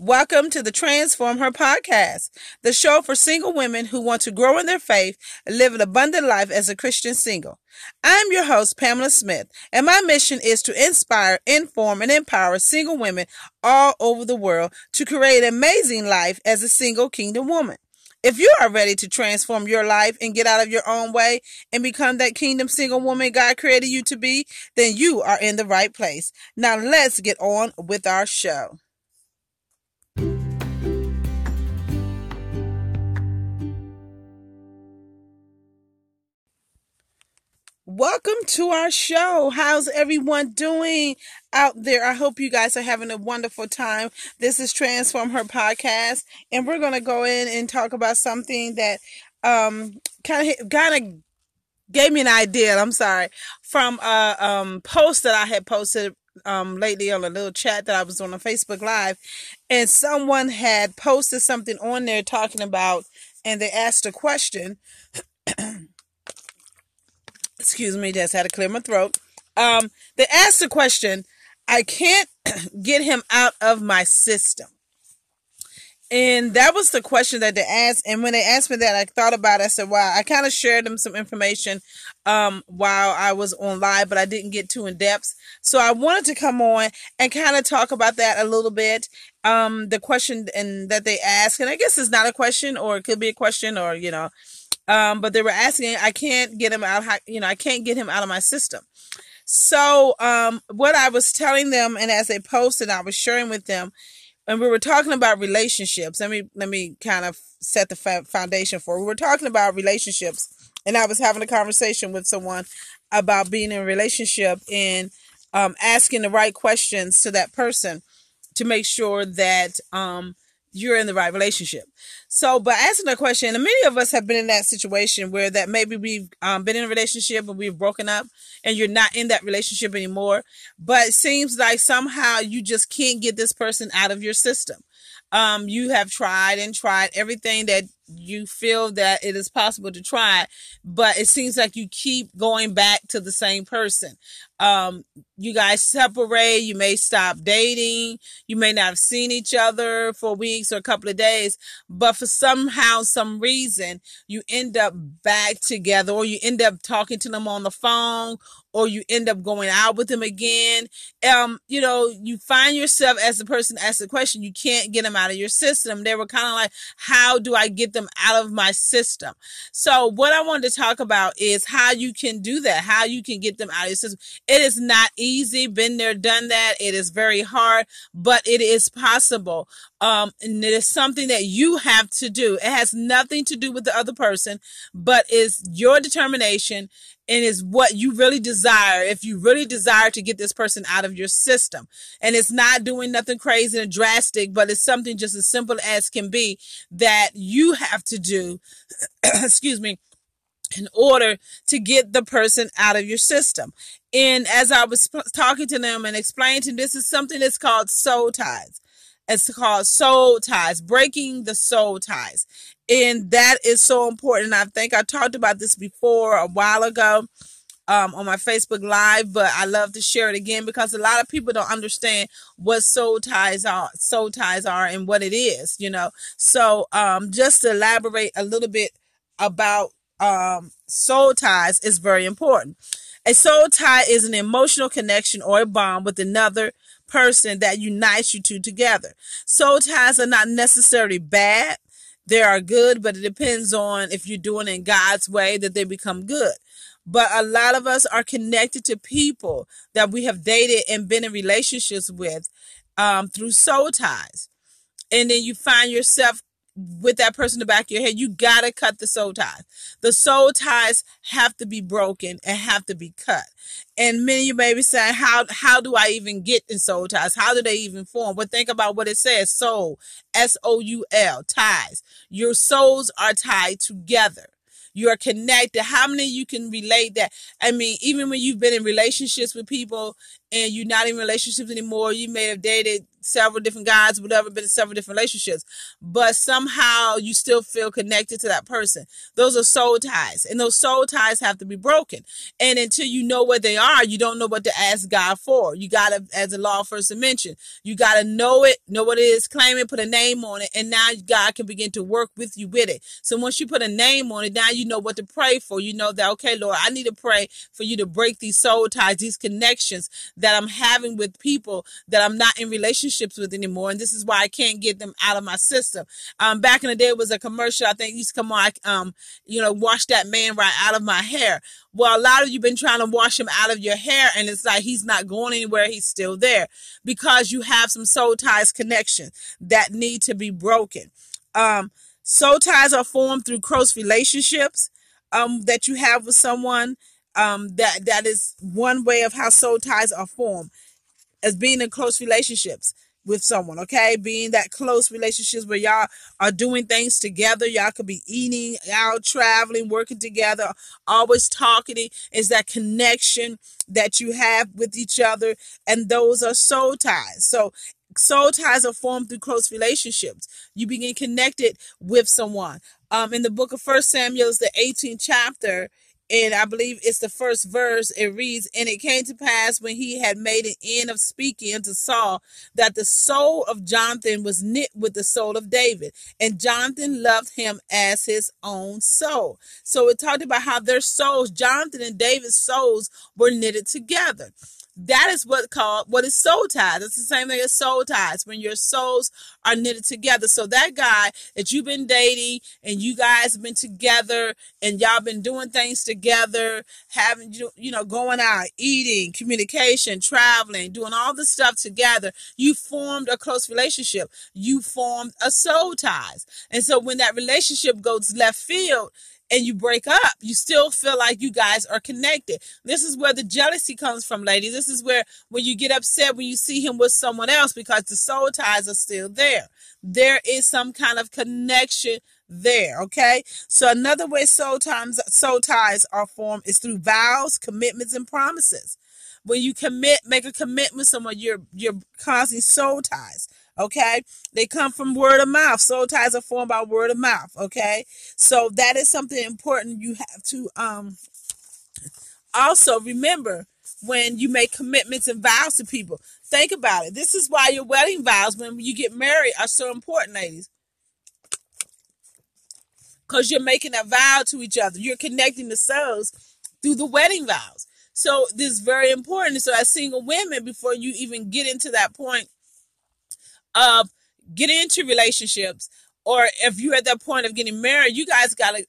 Welcome to the Transform Her podcast, the show for single women who want to grow in their faith live an abundant life as a Christian single. I'm your host, Pamela Smith, and my mission is to inspire, inform, and empower single women all over the world to create an amazing life as a single kingdom woman. If you are ready to transform your life and get out of your own way and become that kingdom single woman God created you to be, then you are in the right place. Now let's get on with our show. Welcome to our show. How's everyone doing out there? I hope you guys are having a wonderful time. This is Transform Her podcast, and we're going to go in and talk about something that um kind of kind of gave me an idea. I'm sorry from a um post that I had posted um lately on a little chat that I was on a Facebook Live, and someone had posted something on there talking about, and they asked a question. excuse me, just had to clear my throat. Um, they asked the question, I can't get him out of my system. And that was the question that they asked. And when they asked me that, I thought about it. I said, wow, I kind of shared them some information um, while I was on live, but I didn't get too in depth. So I wanted to come on and kind of talk about that a little bit. Um, the question and that they asked, and I guess it's not a question or it could be a question or, you know, um, but they were asking, I can't get him out, you know, I can't get him out of my system. So, um, what I was telling them, and as they posted, I was sharing with them, and we were talking about relationships. Let me let me kind of set the foundation for. It. We were talking about relationships, and I was having a conversation with someone about being in a relationship and um, asking the right questions to that person to make sure that um, you're in the right relationship. So, but asking the question, and many of us have been in that situation where that maybe we've um, been in a relationship and we've broken up and you're not in that relationship anymore. But it seems like somehow you just can't get this person out of your system. Um, you have tried and tried everything that you feel that it is possible to try, but it seems like you keep going back to the same person. Um, you guys separate, you may stop dating, you may not have seen each other for weeks or a couple of days, but for somehow, some reason, you end up back together or you end up talking to them on the phone or you end up going out with them again. Um, you know, you find yourself as the person asked the question, you can't get them out of your system. They were kind of like, how do I get them out of my system? So what I wanted to talk about is how you can do that, how you can get them out of your system. It is not easy. Been there, done that. It is very hard, but it is possible. Um, and it is something that you have to do. It has nothing to do with the other person, but is your determination and is what you really desire. If you really desire to get this person out of your system and it's not doing nothing crazy and drastic, but it's something just as simple as can be that you have to do, excuse me, in order to get the person out of your system. And as I was talking to them and explaining to them, this is something that's called soul ties. It's called soul ties, breaking the soul ties. And that is so important. I think I talked about this before a while ago um, on my Facebook Live, but I love to share it again because a lot of people don't understand what soul ties are, soul ties are, and what it is. You know, so um, just to elaborate a little bit about um, soul ties is very important. A soul tie is an emotional connection or a bond with another person that unites you two together. Soul ties are not necessarily bad. They are good, but it depends on if you're doing it in God's way that they become good. But a lot of us are connected to people that we have dated and been in relationships with um, through soul ties. And then you find yourself with that person in the back of your head, you gotta cut the soul ties. The soul ties have to be broken and have to be cut. And many of you may be saying, how, how do I even get in soul ties? How do they even form? But think about what it says. Soul, S-O-U-L, ties. Your souls are tied together. You are connected. How many you can relate that? I mean, even when you've been in relationships with people and you're not in relationships anymore. You may have dated several different guys, whatever, been in several different relationships, but somehow you still feel connected to that person. Those are soul ties, and those soul ties have to be broken. And until you know what they are, you don't know what to ask God for. You got to, as the law first mentioned, you got to know it, know what it is, claim it, put a name on it, and now God can begin to work with you with it. So once you put a name on it, now you know what to pray for. You know that, okay, Lord, I need to pray for you to break these soul ties, these connections that I'm having with people that I'm not in relationships with anymore. And this is why I can't get them out of my system. Um, back in the day, it was a commercial. I think used to come on, um, you know, wash that man right out of my hair. Well, a lot of you been trying to wash him out of your hair, and it's like he's not going anywhere. He's still there because you have some soul ties connection that need to be broken. Um, soul ties are formed through close relationships um, that you have with someone. Um, that that is one way of how soul ties are formed as being in close relationships with someone, okay? Being that close relationships where y'all are doing things together. Y'all could be eating, out traveling, working together, always talking. Is that connection that you have with each other. And those are soul ties. So soul ties are formed through close relationships. You begin connected with someone. Um, in the book of First Samuel, the 18th chapter, and I believe it's the first verse. It reads, And it came to pass when he had made an end of speaking unto Saul that the soul of Jonathan was knit with the soul of David, and Jonathan loved him as his own soul. So it talked about how their souls, Jonathan and David's souls, were knitted together. That is what called what is soul ties. It's the same thing as soul ties when your souls are knitted together. So that guy that you've been dating and you guys have been together and y'all been doing things together, having you you know going out, eating, communication, traveling, doing all the stuff together. You formed a close relationship. You formed a soul ties. And so when that relationship goes left field, and you break up, you still feel like you guys are connected. This is where the jealousy comes from, ladies. This is where when you get upset when you see him with someone else because the soul ties are still there. There is some kind of connection there. Okay. So another way soul ties soul ties are formed is through vows, commitments, and promises. When you commit, make a commitment with someone, you're you're causing soul ties. Okay. They come from word of mouth. Soul ties are formed by word of mouth. Okay. So that is something important you have to um also remember when you make commitments and vows to people. Think about it. This is why your wedding vows when you get married are so important, ladies. Because you're making a vow to each other. You're connecting the souls through the wedding vows. So this is very important. So as single women, before you even get into that point of getting into relationships, or if you're at that point of getting married, you guys got to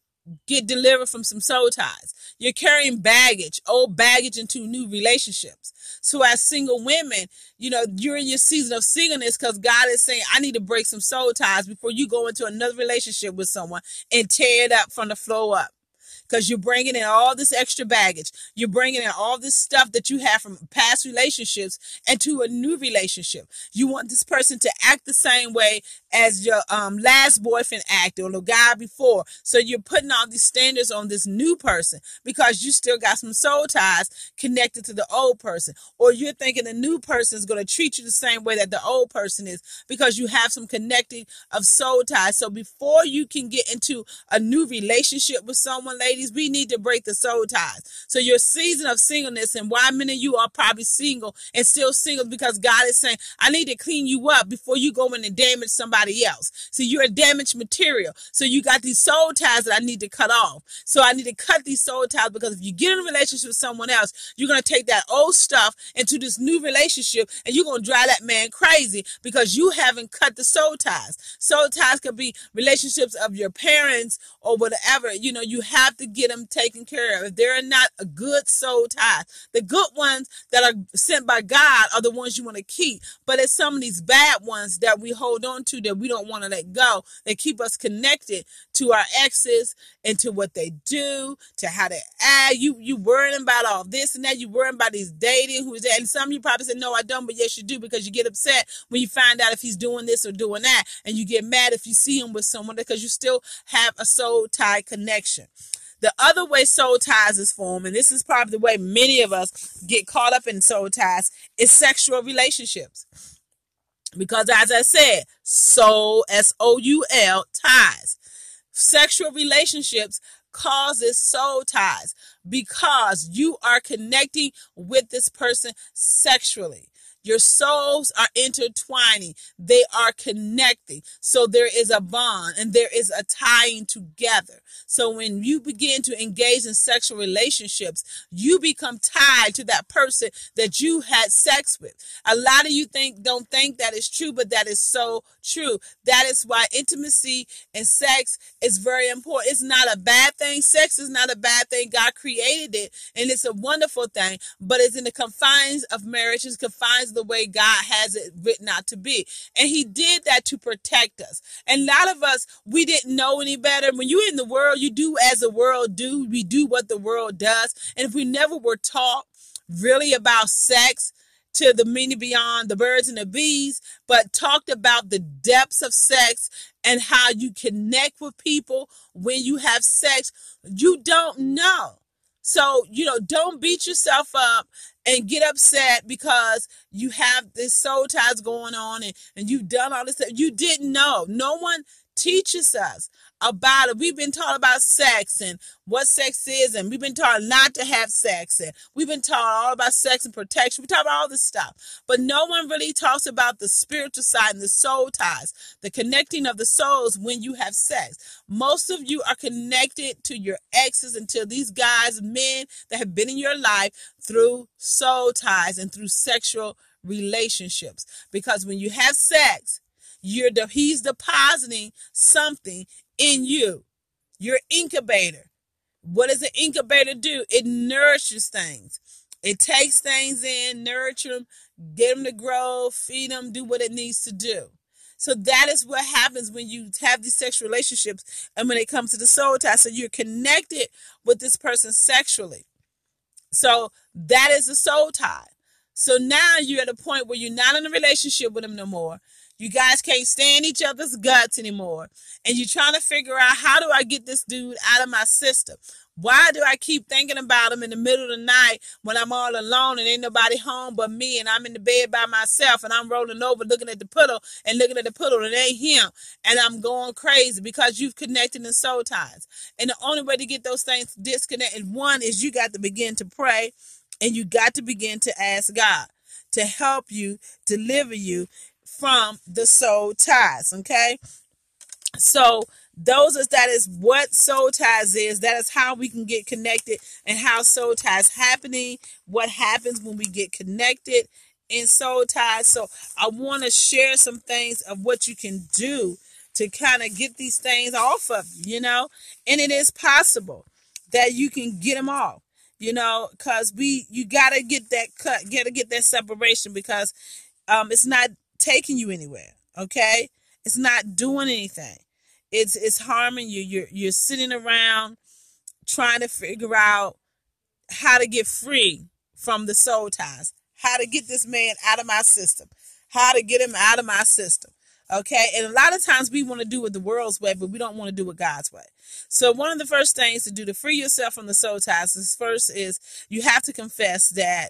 get delivered from some soul ties. You're carrying baggage, old baggage into new relationships. So as single women, you know, you're in your season of singleness because God is saying, I need to break some soul ties before you go into another relationship with someone and tear it up from the flow up because you're bringing in all this extra baggage. You're bringing in all this stuff that you have from past relationships into a new relationship. You want this person to act the same way as your um, last boyfriend acted or the guy before. So you're putting all these standards on this new person because you still got some soul ties connected to the old person. Or you're thinking the new person is going to treat you the same way that the old person is because you have some connecting of soul ties. So before you can get into a new relationship with someone, lady, ladies, we need to break the soul ties. So your season of singleness and why many of you are probably single and still single because God is saying, I need to clean you up before you go in and damage somebody else. So you're a damaged material. So you got these soul ties that I need to cut off. So I need to cut these soul ties because if you get in a relationship with someone else, you're going to take that old stuff into this new relationship and you're going to drive that man crazy because you haven't cut the soul ties. Soul ties could be relationships of your parents or whatever. You know, you have to to get them taken care of. If they're not a good soul tie, the good ones that are sent by God are the ones you want to keep. But it's some of these bad ones that we hold on to that we don't want to let go. They keep us connected to our exes and to what they do, to how they act. You you worrying about all this and that. You worrying about these dating, who's that? And some of you probably said, no, I don't, but yes, you do because you get upset when you find out if he's doing this or doing that. And you get mad if you see him with someone because you still have a soul tie connection. The other way soul ties is formed, and this is probably the way many of us get caught up in soul ties, is sexual relationships. Because as I said, soul, S O U L, ties. Sexual relationships causes soul ties because you are connecting with this person sexually. Your souls are intertwining. They are connecting. So there is a bond and there is a tying together. So when you begin to engage in sexual relationships, you become tied to that person that you had sex with. A lot of you think don't think that is true, but that is so true. That is why intimacy and sex is very important. It's not a bad thing. Sex is not a bad thing. God created it and it's a wonderful thing, but it's in the confines of marriage, it's confines the way God has it written out to be. And he did that to protect us. And a lot of us, we didn't know any better. When you're in the world, you do as the world do. We do what the world does. And if we never were taught really about sex, to the many beyond the birds and the bees, but talked about the depths of sex and how you connect with people when you have sex. You don't know. So, you know, don't beat yourself up and get upset because you have this soul ties going on and, and you've done all this. You didn't know. No one teaches us about it. We've been taught about sex and what sex is, and we've been taught not to have sex, and we've been taught all about sex and protection. We talk about all this stuff, but no one really talks about the spiritual side and the soul ties, the connecting of the souls when you have sex. Most of you are connected to your exes to these guys, men that have been in your life through soul ties and through sexual relationships. Because when you have sex, you're he's depositing something in you. Your incubator. What does an incubator do? It nourishes things. It takes things in, nurture them, get them to grow, feed them, do what it needs to do. So that is what happens when you have these sexual relationships and when it comes to the soul tie. So you're connected with this person sexually. So that is the soul tie. So now you're at a point where you're not in a relationship with them no more. You guys can't stand each other's guts anymore. And you're trying to figure out how do I get this dude out of my system? Why do I keep thinking about him in the middle of the night when I'm all alone and ain't nobody home but me and I'm in the bed by myself and I'm rolling over looking at the puddle and looking at the puddle and it ain't him and I'm going crazy because you've connected in soul ties. And the only way to get those things disconnected, one is you got to begin to pray and you got to begin to ask God to help you deliver you from the soul ties. Okay. So those is that is what soul ties is. That is how we can get connected and how soul ties happening. What happens when we get connected in soul ties. So I want to share some things of what you can do to kind of get these things off of you, you know, and it is possible that you can get them off you know because we you gotta get that cut gotta get that separation because um it's not taking you anywhere. Okay, it's not doing anything. It's it's harming you. You're you're sitting around trying to figure out how to get free from the soul ties. How to get this man out of my system. How to get him out of my system. Okay, and a lot of times we want to do it the world's way, but we don't want to do it God's way. So one of the first things to do to free yourself from the soul ties is first is you have to confess that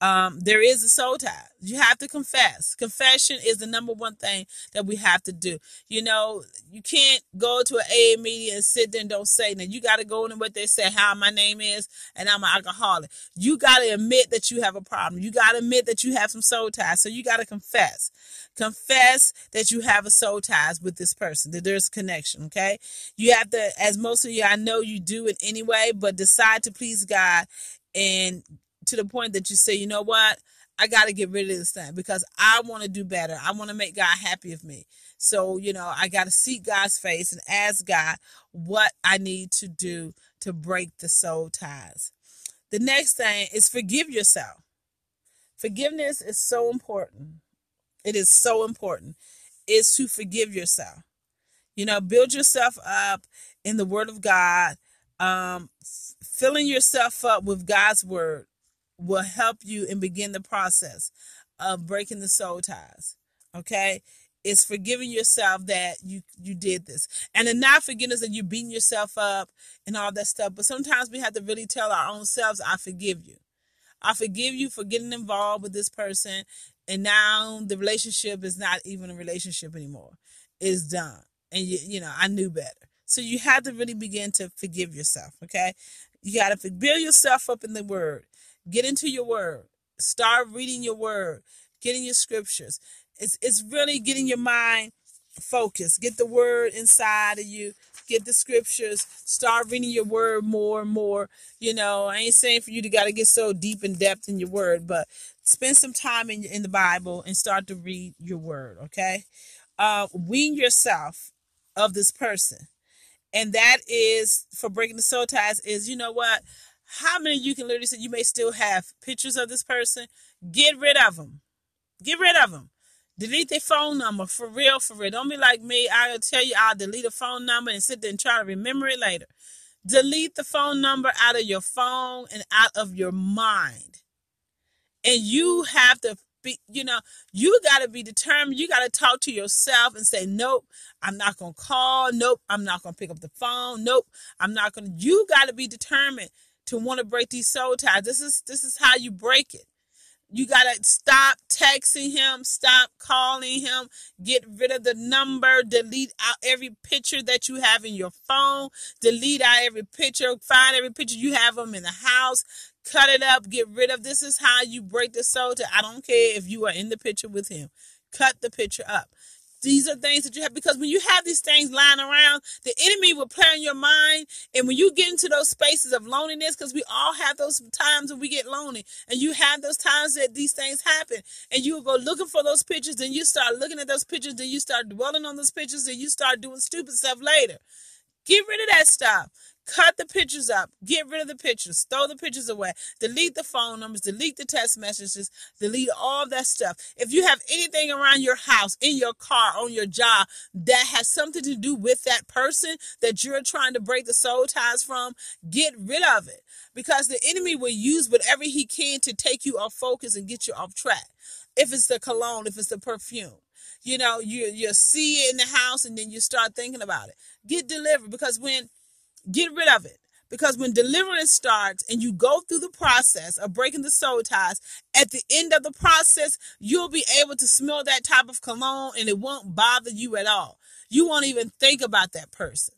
um, there is a soul tie. You have to confess. Confession is the number one thing that we have to do. You know, you can't go to an AA meeting and sit there and don't say nothing. You got to go in what they say, how my name is, and I'm an alcoholic. You got to admit that you have a problem. You got to admit that you have some soul ties. So you got to confess. Confess that you have a soul ties with this person, that there's connection, okay? You have to, as most of you, I know you do it anyway, but decide to please God and to the point that you say, you know what? I got to get rid of this thing because I want to do better. I want to make God happy of me. So, you know, I got to seek God's face and ask God what I need to do to break the soul ties. The next thing is forgive yourself. Forgiveness is so important. It is so important. Is to forgive yourself. You know, build yourself up in the Word of God, um, filling yourself up with God's Word will help you and begin the process of breaking the soul ties. Okay? It's forgiving yourself that you you did this. And then not forgiveness that you're beating yourself up and all that stuff but sometimes we have to really tell our own selves i forgive you. I forgive you for getting involved with this person and now the relationship is not even a relationship anymore. It's done. And you, you know i knew better. So you have to really begin to forgive yourself okay? You got to build yourself up in the word get into your word start reading your word getting your scriptures it's it's really getting your mind focused. Get the word inside of you. Get the scriptures. Start reading your word more and more. You know, I ain't saying for you to got to get so deep in depth in your word, but spend some time in in the Bible and start to read your word. Okay, uh, wean yourself of this person, and that is for breaking the soul ties. Is you know what? How many you can literally say you may still have pictures of this person? Get rid of them. Get rid of them. Delete their phone number for real, for real. Don't be like me. I'll tell you I'll delete a phone number and sit there and try to remember it later. Delete the phone number out of your phone and out of your mind. And you have to be, you know, you got to be determined. You got to talk to yourself and say, nope, I'm not going to call. Nope, I'm not going to pick up the phone. Nope, I'm not going to. You got to be determined to want to break these soul ties. This is this is how you break it. You got to stop texting him, stop calling him, get rid of the number, delete out every picture that you have in your phone, delete out every picture, find every picture you have them in the house, cut it up, get rid of. This is how you break the soul to I don't care if you are in the picture with him. Cut the picture up. These are things that you have because when you have these things lying around, the enemy will play in your mind. And when you get into those spaces of loneliness, because we all have those times when we get lonely, and you have those times that these things happen, and you go looking for those pictures, then you start looking at those pictures, then you start dwelling on those pictures, and you start doing stupid stuff later. Get rid of that stuff. Cut the pictures up. Get rid of the pictures. Throw the pictures away. Delete the phone numbers. Delete the text messages. Delete all that stuff. If you have anything around your house, in your car, on your job that has something to do with that person that you're trying to break the soul ties from, get rid of it. Because the enemy will use whatever he can to take you off focus and get you off track. If it's the cologne, if it's the perfume you know you you see it in the house and then you start thinking about it get delivered because when Get rid of it. Because when deliverance starts and you go through the process of breaking the soul ties, at the end of the process, you'll be able to smell that type of cologne and it won't bother you at all. You won't even think about that person.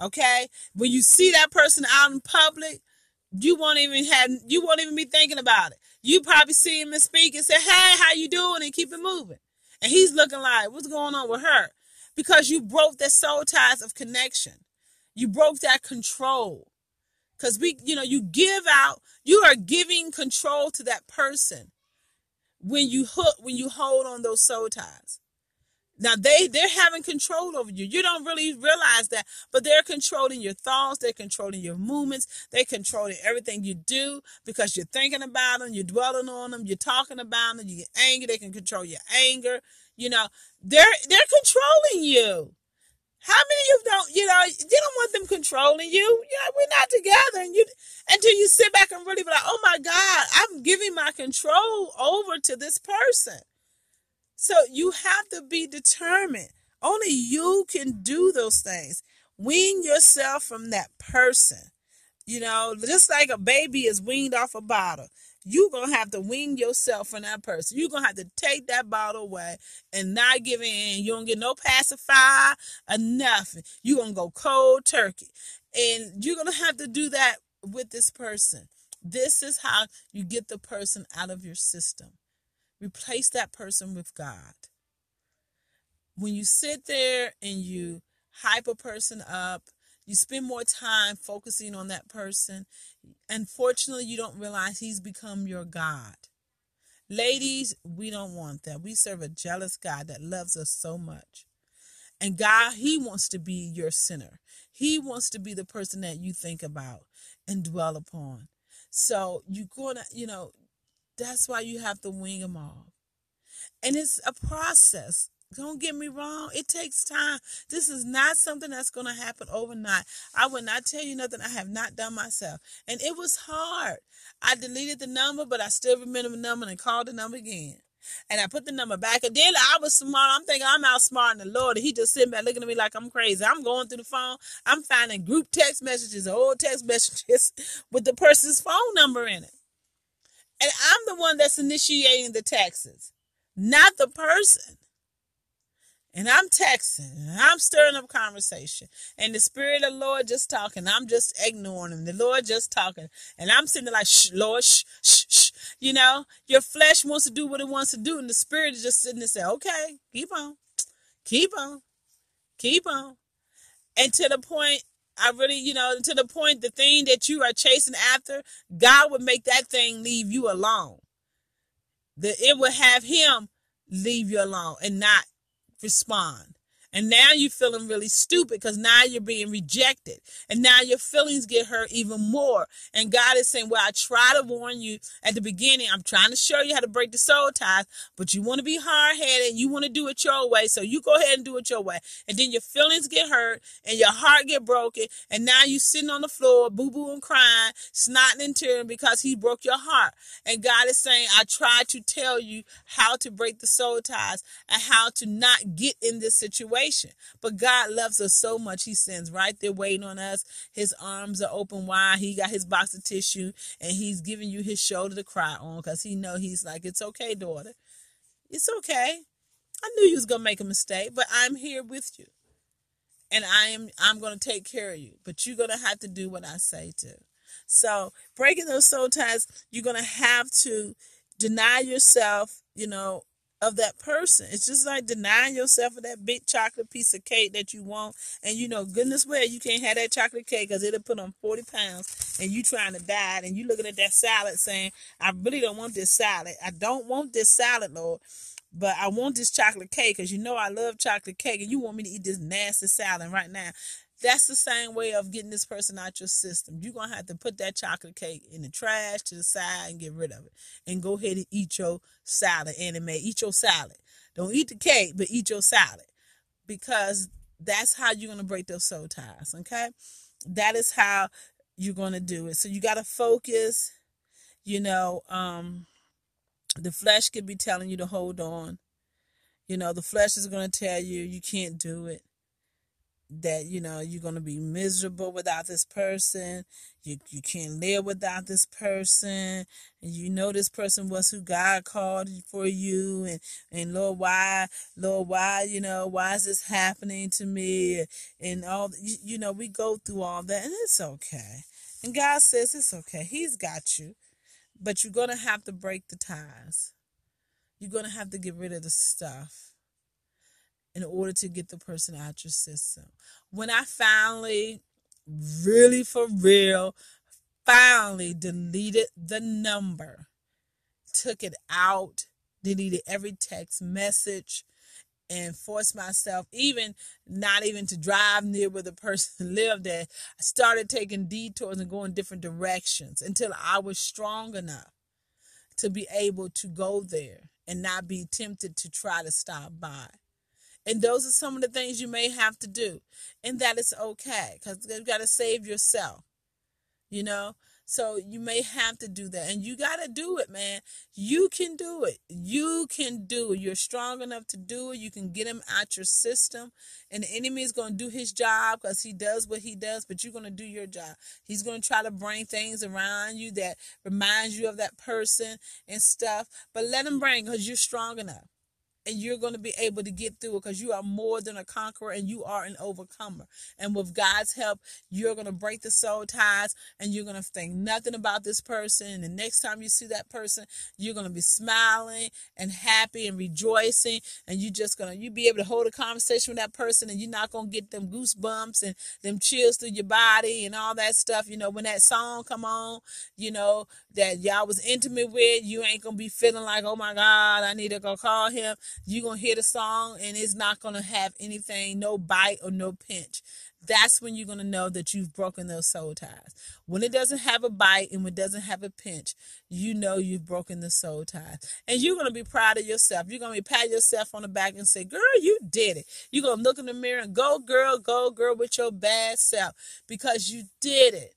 Okay? When you see that person out in public, you won't even have you won't even be thinking about it. You probably see him and speak and say, Hey, how you doing? and keep it moving. And he's looking like, what's going on with her? Because you broke that soul ties of connection. You broke that control. Because we, you know, you give out, you are giving control to that person when you hook, when you hold on those soul ties. Now they they're having control over you. You don't really realize that, but they're controlling your thoughts, they're controlling your movements, they're controlling everything you do because you're thinking about them, you're dwelling on them, you're talking about them, you get angry, they can control your anger. You know, they're they're controlling you. How many of you don't, you know, you don't want them controlling you. You know, we're not together. And you, until you sit back and really be like, oh my God, I'm giving my control over to this person. So you have to be determined. Only you can do those things. Wean yourself from that person. You know, just like a baby is weaned off a bottle you're going to have to wean yourself from that person. You're going to have to take that bottle away and not give in. You don't get no pacifier or nothing. You're going to go cold turkey. And you're going to have to do that with this person. This is how you get the person out of your system. Replace that person with God. When you sit there and you hype a person up, you spend more time focusing on that person. Unfortunately, you don't realize he's become your God. Ladies, we don't want that. We serve a jealous God that loves us so much. And God, He wants to be your sinner. He wants to be the person that you think about and dwell upon. So you're gonna, you know, that's why you have to wing them off. And it's a process. Don't get me wrong. It takes time. This is not something that's going to happen overnight. I will not tell you nothing I have not done myself. And it was hard. I deleted the number, but I still remember the number and called the number again. And I put the number back. And then I was smart. I'm thinking I'm outsmarting the Lord. And he just sitting back looking at me like I'm crazy. I'm going through the phone. I'm finding group text messages, old text messages with the person's phone number in it. And I'm the one that's initiating the texts, not the person. And I'm texting, and I'm stirring up conversation. And the Spirit of the Lord just talking. I'm just ignoring him. The Lord just talking. And I'm sitting there like, shh, Lord, shh, shh, shh. You know, your flesh wants to do what it wants to do. And the Spirit is just sitting there saying, okay, keep on, keep on, keep on. And to the point, I really, you know, to the point, the thing that you are chasing after, God would make that thing leave you alone. That it would have Him leave you alone and not respond. And now you're feeling really stupid because now you're being rejected. And now your feelings get hurt even more. And God is saying, Well, I try to warn you at the beginning. I'm trying to show you how to break the soul ties, but you want to be hard headed you want to do it your way. So you go ahead and do it your way. And then your feelings get hurt and your heart get broken. And now you're sitting on the floor, boo boo and crying, snotting and tearing because he broke your heart. And God is saying, I tried to tell you how to break the soul ties and how to not get in this situation situation. But God loves us so much, He sends right there waiting on us. His arms are open wide. He got His box of tissue, and He's giving you His shoulder to cry on because He know He's like, it's okay, daughter. It's okay. I knew you was gonna make a mistake, but I'm here with you, and I am. I'm gonna take care of you. But you're gonna have to do what I say to. So breaking those soul ties, you're gonna have to deny yourself. You know, of that person. It's just like denying yourself of that big chocolate piece of cake that you want. And you know, goodness well, you can't have that chocolate cake because it'll put on 40 pounds and you trying to diet and you looking at that salad saying, I really don't want this salad. I don't want this salad, Lord. But I want this chocolate cake because you know I love chocolate cake and you want me to eat this nasty salad right now. That's the same way of getting this person out your system. You're to have to put that chocolate cake in the trash to the side and get rid of it. And go ahead and eat your salad, anime. Eat your salad. Don't eat the cake, but eat your salad. Because that's how you're to break those soul ties, okay? That is how you're to do it. So you got to focus. You know, um, the flesh could be telling you to hold on. You know, the flesh is going to tell you you can't do it that you know you're going to be miserable without this person. You you can't live without this person. And you know this person was who God called for you. And and Lord why Lord why you know why is this happening to me? And all you, you know we go through all that and it's okay. And God says it's okay. He's got you. But you're going to have to break the ties. You're going to have to get rid of the stuff in order to get the person out your system. When I finally, really for real, finally deleted the number, took it out, deleted every text message, and forced myself even not even to drive near where the person lived at. I started taking detours and going different directions until I was strong enough to be able to go there and not be tempted to try to stop by. And those are some of the things you may have to do. And that is okay because you've got to save yourself, you know? So you may have to do that. And you got to do it, man. You can do it. You can do it. You're strong enough to do it. You can get him out your system. And the enemy is going to do his job because he does what he does, but you're going to do your job. He's going to try to bring things around you that reminds you of that person and stuff. But let him bring because you're strong enough and you're going to be able to get through it because you are more than a conqueror and you are an overcomer. And with God's help, you're going to break the soul ties and you're going to think nothing about this person. And the next time you see that person, you're going to be smiling and happy and rejoicing. And you're just going to, you be able to hold a conversation with that person and you're not going to get them goosebumps and them chills through your body and all that stuff. You know, when that song come on, you know, that y'all was intimate with, you ain't going to be feeling like, oh my God, I need to go call him you're going to hear the song and it's not going to have anything, no bite or no pinch. That's when you're going to know that you've broken those soul ties. When it doesn't have a bite and when it doesn't have a pinch, you know you've broken the soul ties. And you're going to be proud of yourself. You're going to be pat yourself on the back and say, girl, you did it. You're going to look in the mirror and go, girl, go, girl, with your bad self because you did it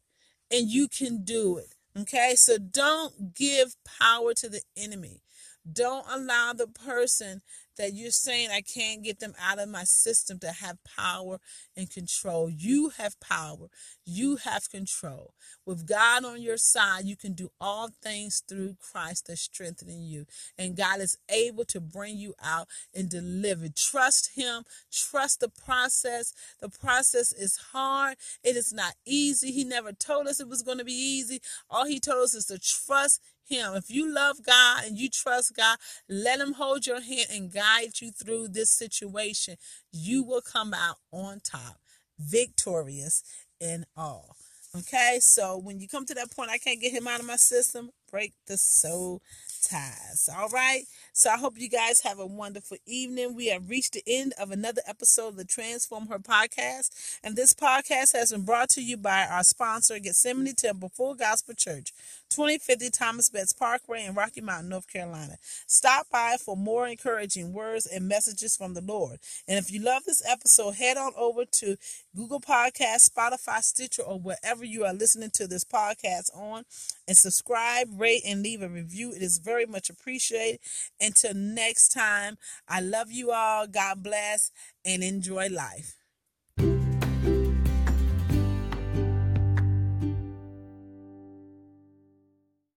and you can do it. Okay, so don't give power to the enemy. Don't allow the person that you're saying I can't get them out of my system to have power and control. You have power. You have control. With God on your side, you can do all things through Christ that strengthening you. And God is able to bring you out and deliver. Trust Him. Trust the process. The process is hard. It is not easy. He never told us it was going to be easy. All He told us is to trust him. If you love God and you trust God, let Him hold your hand and guide you through this situation. You will come out on top, victorious in all. Okay, so when you come to that point, I can't get him out of my system, break the soul ties. All right. So I hope you guys have a wonderful evening. We have reached the end of another episode of the Transform Her podcast. And this podcast has been brought to you by our sponsor, Gethsemane Temple Full Gospel Church, 2050 Thomas Betts Parkway in Rocky Mount, North Carolina. Stop by for more encouraging words and messages from the Lord. And if you love this episode, head on over to Google Podcast, Spotify, Stitcher, or wherever you are listening to this podcast on and subscribe, rate, and leave a review. It is very much appreciated. Until next time, I love you all. God bless and enjoy life.